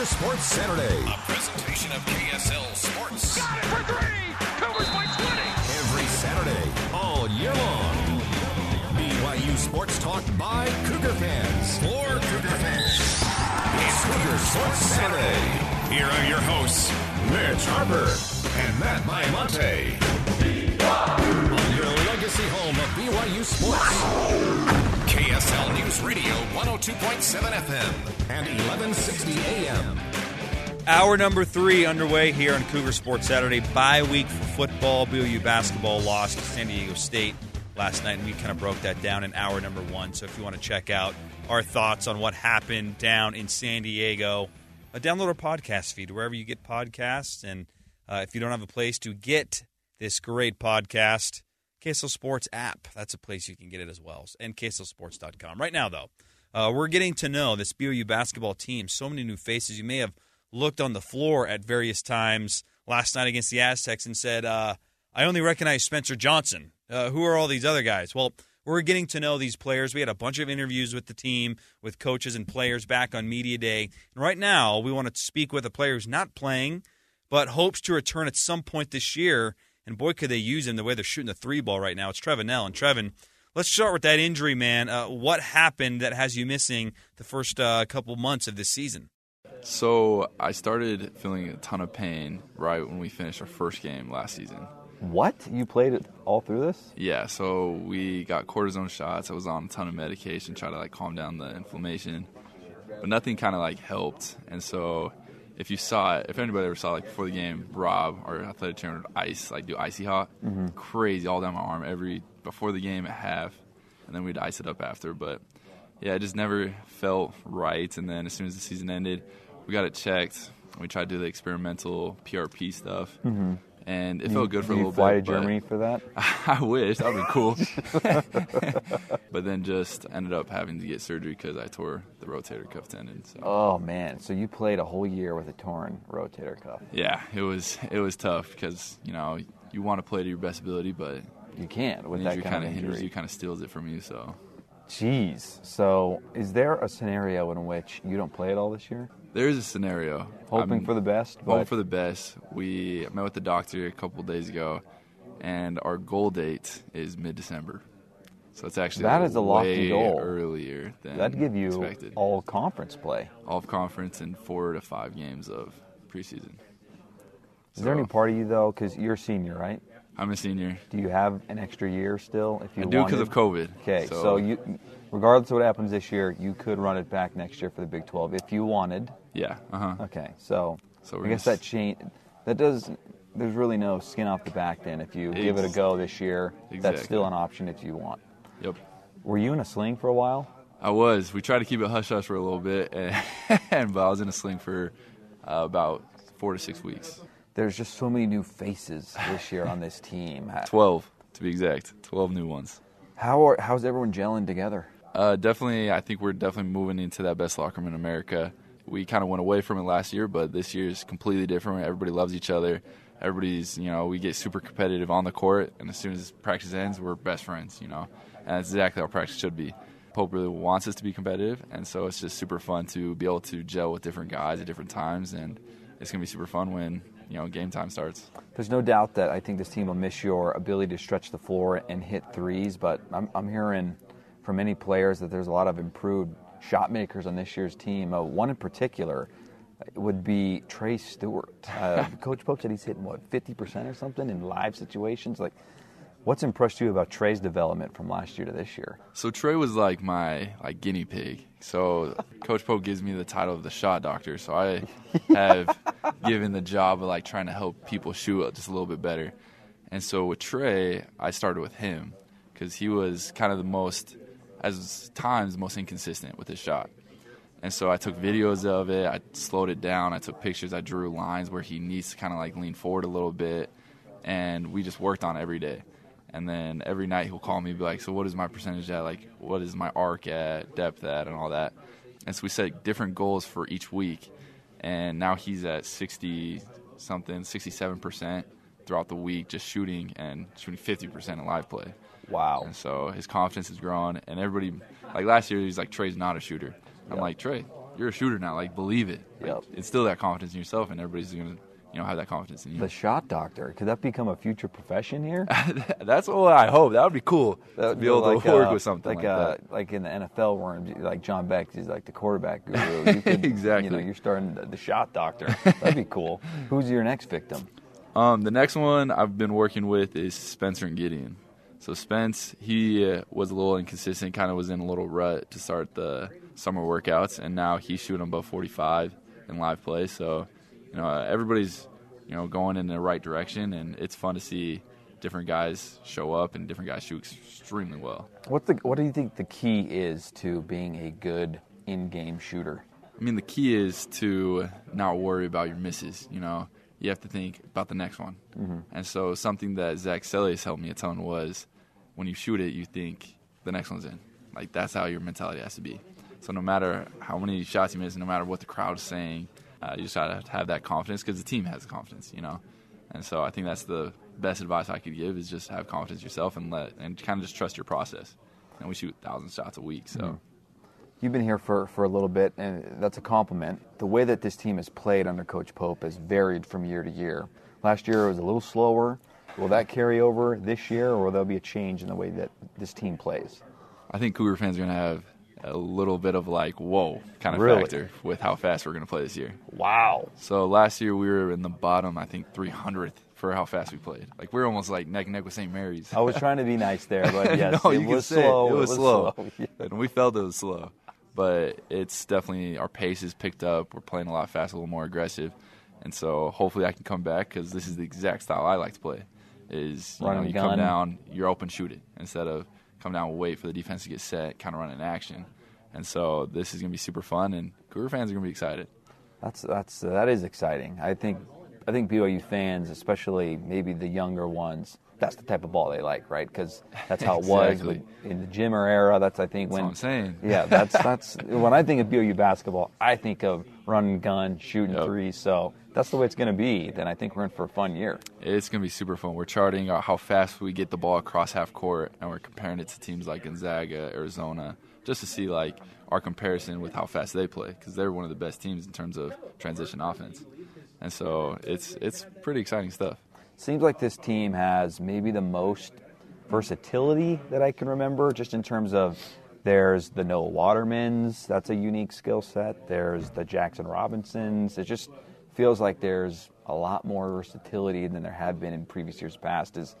Cougar Sports Saturday. A presentation of KSL Sports. Got it for three. Cougars by 20. Every Saturday, all year long. BYU Sports Talk by Cougar fans. For Cougar fans. It's Cougar Sports Saturday. Here are your hosts, Mitch Harper and Matt Baiamonte. On your legacy home of BYU Sports. KSL 102.7 FM. and 1160 AM. Hour number three underway here on Cougar Sports Saturday. Bye week for football. BYU basketball lost to San Diego State last night, and we kind of broke that down in hour number one. So if you want to check out our thoughts on what happened down in San Diego, uh, download our podcast feed wherever you get podcasts. And uh, if you don't have a place to get this great podcast, KSL Sports app. That's a place you can get it as well. And KSLSports.com. Right now, though, uh, we're getting to know this BYU basketball team. So many new faces. You may have looked on the floor at various times last night against the Aztecs and said, uh, I only recognize Spencer Johnson. Uh, who are all these other guys? Well, we're getting to know these players. We had a bunch of interviews with the team, with coaches and players back on Media Day. And right now, we want to speak with a player who's not playing, but hopes to return at some point this year. And boy, could they use him the way they're shooting the three ball right now. It's Trevin Knell. And Trevin, let's start with that injury, man. Uh, what happened that has you missing the first uh, couple months of this season? So I started feeling a ton of pain right when we finished our first game last season. What? You played it all through this? Yeah, so we got cortisone shots. I was on a ton of medication, try to like calm down the inflammation, but nothing kind of like helped. And so, if you saw it, if anybody ever saw like before the game, Rob, our athletic trainer, would ice like do icy hot, Mhm. crazy all down my arm every before the game at half, and then we'd ice it up after. But yeah, it just never felt right. And then as soon as the season ended, we got it checked. We tried to do the experimental PRP stuff. Mhm. And it You- felt good for a little fly bit. to Germany for that? I wish that would be cool. but then just ended up having to get surgery because I tore the rotator cuff tendon. So Oh man! So you played a whole year with a torn rotator cuff. yeah, it was it was tough because you know you want to play to your best ability, but You can't with that kind of injury. you, kind of steals it from you. So Jeez. So is there a scenario in which you don't play at all this year? there is a scenario. Hoping for the best, Hoping for the best. We met with the doctor a couple days ago, and our goal date is mid December. So it's actually That is a lofty way goal. earlier than That'd give you expected. all conference play. all conference and four to five games of preseason. Is there any part of you though? Because you're a senior, right? I'm a senior. Do you have an extra year still? If you I do 'cause wanted? of COVID, Okay, so, so- you, regardless of what happens this year, you could run it back next year for the Big 12 if you wanted. Yeah. Uh huh. Okay, so, So I guess that change. That does. There's really no skin off the back then. If you give it a go this year, exactly. that's still an option if you want. Yep. Were you in a sling for a while? I was. We tried to keep it hush hush for a little bit, and, but I was in a sling for uh, about four to six weeks. There's just so many new faces this year on this team. Twelve to be exact. Twelve new ones. How are, how's everyone gelling together? Uh, definitely, I think we're definitely moving into that best locker room in America. We kind of went away from it last year, but this year is completely different. Everybody loves each other. Everybody's, you know, we get super competitive on the court, and as soon as practice ends, we're best friends, you know. And that's exactly how practice should be. Pope really wants us to be competitive, and so it's just super fun to be able to gel with different guys at different times, and it's gonna be super fun when you know game time starts. There's no doubt that I think this team will miss your ability to stretch the floor and hit threes, but I'm, I'm hearing from many players that there's a lot of improved shot makers on this year's team. Uh, one in particular would be Trey Stewart. Uh, Coach Pope said he's hitting what 50% or something in live situations. Like What's impressed you about Trey's development from last year to this year? So Trey was like my like guinea pig. So Coach Pope gives me the title of the shot doctor. So I have given the job of like trying to help people shoot just a little bit better. And so with Trey, I started with him because he was kind of the most, as times, most inconsistent with his shot. And so I took videos of it. I slowed it down. I took pictures. I drew lines where he needs to kind of like lean forward a little bit, and we just worked on it every day. And then every night he'll call me, and be like, "So what is my percentage at? Like, what is my arc at, depth at, and all that." And so we set different goals for each week. And now he's at sixty something, sixty-seven percent throughout the week, just shooting and shooting fifty percent in live play. Wow! And so his confidence has grown, and everybody, like last year, he's like, "Trey's not a shooter." I'm like, "Trey, you're a shooter now. Like, believe it. Like, yep. Instill that confidence in yourself, and everybody's gonna you know have that confidence in you. The shot doctor could that become a future profession here? That's what I hope. That would be cool. That would be able like, to work uh, with something like like, uh, like in the NFL, where like John Beck is like the quarterback guru. You could, exactly. You know, you're starting the, the shot doctor. That'd be cool. Who's your next victim? Um, the next one I've been working with is Spencer and Gideon. So Spence, he uh, was a little inconsistent, kind of was in a little rut to start the summer workouts, and now he's shooting above 45 in live play. So, you know, everybody's you know, going in the right direction, and it's fun to see different guys show up and different guys shoot extremely well. What the what do you think the key is to being a good in-game shooter? I mean, the key is to not worry about your misses. You know, you have to think about the next one. Mm-hmm. And so, something that Zac Seljaas helped me a ton was when you shoot it, you think the next one's in. Like that's how your mentality has to be. So no matter how many shots you miss, no matter what the crowd's saying, uh, you just gotta have that confidence because the team has confidence, you know. And so I think that's the best advice I could give is just have confidence yourself and let and kind of just trust your process. And we shoot thousand shots a week, so. Mm-hmm. You've been here for, for a little bit, and that's a compliment. The way that this team has played under Coach Pope has varied from year to year. Last year it was a little slower. Will that carry over this year, or will there be a change in the way that this team plays? I think Cougar fans are going to have a little bit of like whoa kind of really? factor with how fast we're going to play this year. Wow. So last year we were in the bottom, I think 300th for how fast we played. Like we are almost like neck and neck with St. Mary's. I was trying to be nice there, but yes, no, it, you was slow, it. It was, slow. slow. Yeah. And we felt it was slow. But it's definitely our pace is picked up. We're playing a lot faster, a little more aggressive. And so hopefully I can come back because this is the exact style I like to play. Is you Run know you gun. come down, you're open, shoot it instead of come down, and wait for the defense to get set, kind of run in action. And so this is going to be super fun, and Cougar fans are going to be excited. That's that's uh, that is exciting. I think I think BYU fans, especially maybe the younger ones, that's the type of ball they like, right? Because that's how it was Exactly. with, in the Jimmer era. That's I think That's when what I'm saying. Yeah, that's that's when I think of BYU basketball, I think of run and gun, shooting Yep. threes. So that's the way it's going to be. Then I think we're in for a fun year. It's going to be super fun. We're charting out how fast we get the ball across half court, and we're comparing it to teams like Gonzaga, Arizona, just to see like our comparison with how fast they play, because they're one of the best teams in terms of transition offense. And so it's it's pretty exciting stuff. Seems like this team has maybe the most versatility that I can remember, just in terms of there's the Noah Watermans, that's a unique skill set. There's the Jackson Robinsons. It just feels like there's a lot more versatility than there had been in previous years past. Is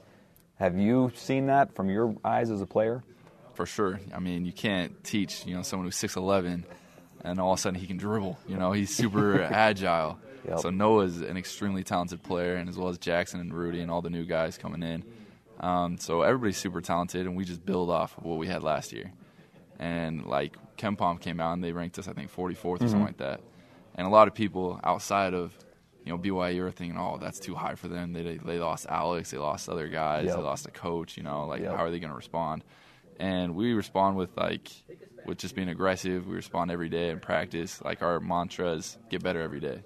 have you seen that from your eyes as a player? For sure. I mean, you can't teach you know someone who's six eleven, and all of a sudden he can dribble. You know, he's super agile. Yep. So Noah's an extremely talented player, and as well as Jackson and Rudy and all the new guys coming in. Um, so everybody's super talented, and we just build off of what we had last year. And like KenPom came out, and they ranked us, I think, 44th or something Mhm. like that. And a lot of people outside of you know BYU are thinking, oh, that's too high for them. They they lost Alex, they lost other guys, Yep. they lost a coach. You know, like Yep. how are they going to respond? And we respond with like with just being aggressive. We respond every day in practice. Like our mantras, get better every day,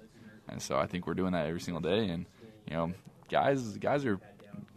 and so I think we're doing that every single day. And you know, guys, guys are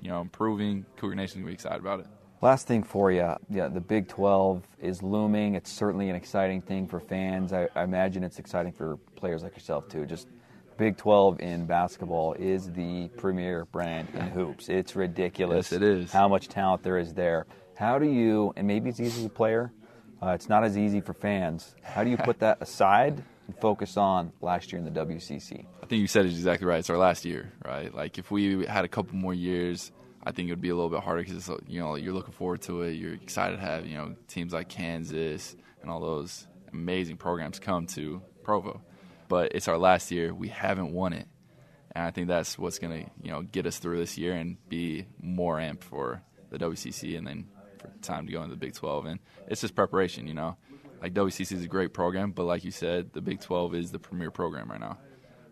you know improving. Cougar Nation's gonna be excited about it. Last thing for you, yeah, the Big 12 is looming. It's certainly an exciting thing for fans. I, I imagine it's exciting for players like yourself too. Just Big 12 in basketball is the premier brand in hoops. It's ridiculous. Yes, it is. How much talent there is there. How do you, and maybe it's easy as a player, uh, it's not as easy for fans. How do you put that aside and focus on last year in the WCC? I think you said it exactly right. It's our last year, right? Like if we had a couple more years, I think it would be a little bit harder because you know you're looking forward to it. You're excited to have you know teams like Kansas and all those amazing programs come to Provo but it's our last year. We haven't won it, and I think that's what's going to you know get us through this year and be more amped for the WCC and then time to go into the Big 12. And it's just preparation, you know. Like WCC is a great program, but like you said, the Big 12 is the premier program right now,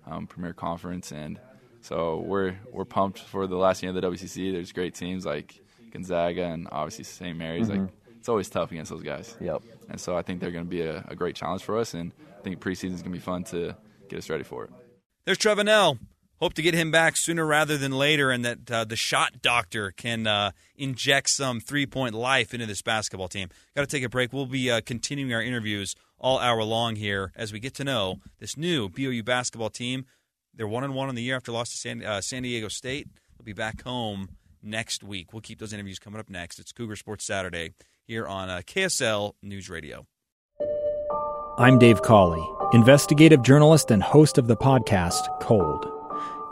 um, premier conference, and so we're we're pumped for the last year of the WCC. There's great teams like Gonzaga and obviously St. Mary's. Mm-hmm. Like it's always tough against those guys. Yep. And so I think they're going to be a, a great challenge for us, and I think preseason is going to be fun to get us ready for it. There's Trevor Knell. Hope to get him back sooner rather than later, and that uh, the shot doctor can uh, inject some three point life into this basketball team. Got to take a break. We'll be uh, continuing our interviews all hour long here as we get to know this new BYU basketball team. They're one and one on the year after loss to San, uh, San Diego State. They'll be back home next week. We'll keep those interviews coming up next. It's Cougar Sports Saturday here on uh, KSL News Radio. I'm Dave Cawley, investigative journalist and host of the podcast Cold.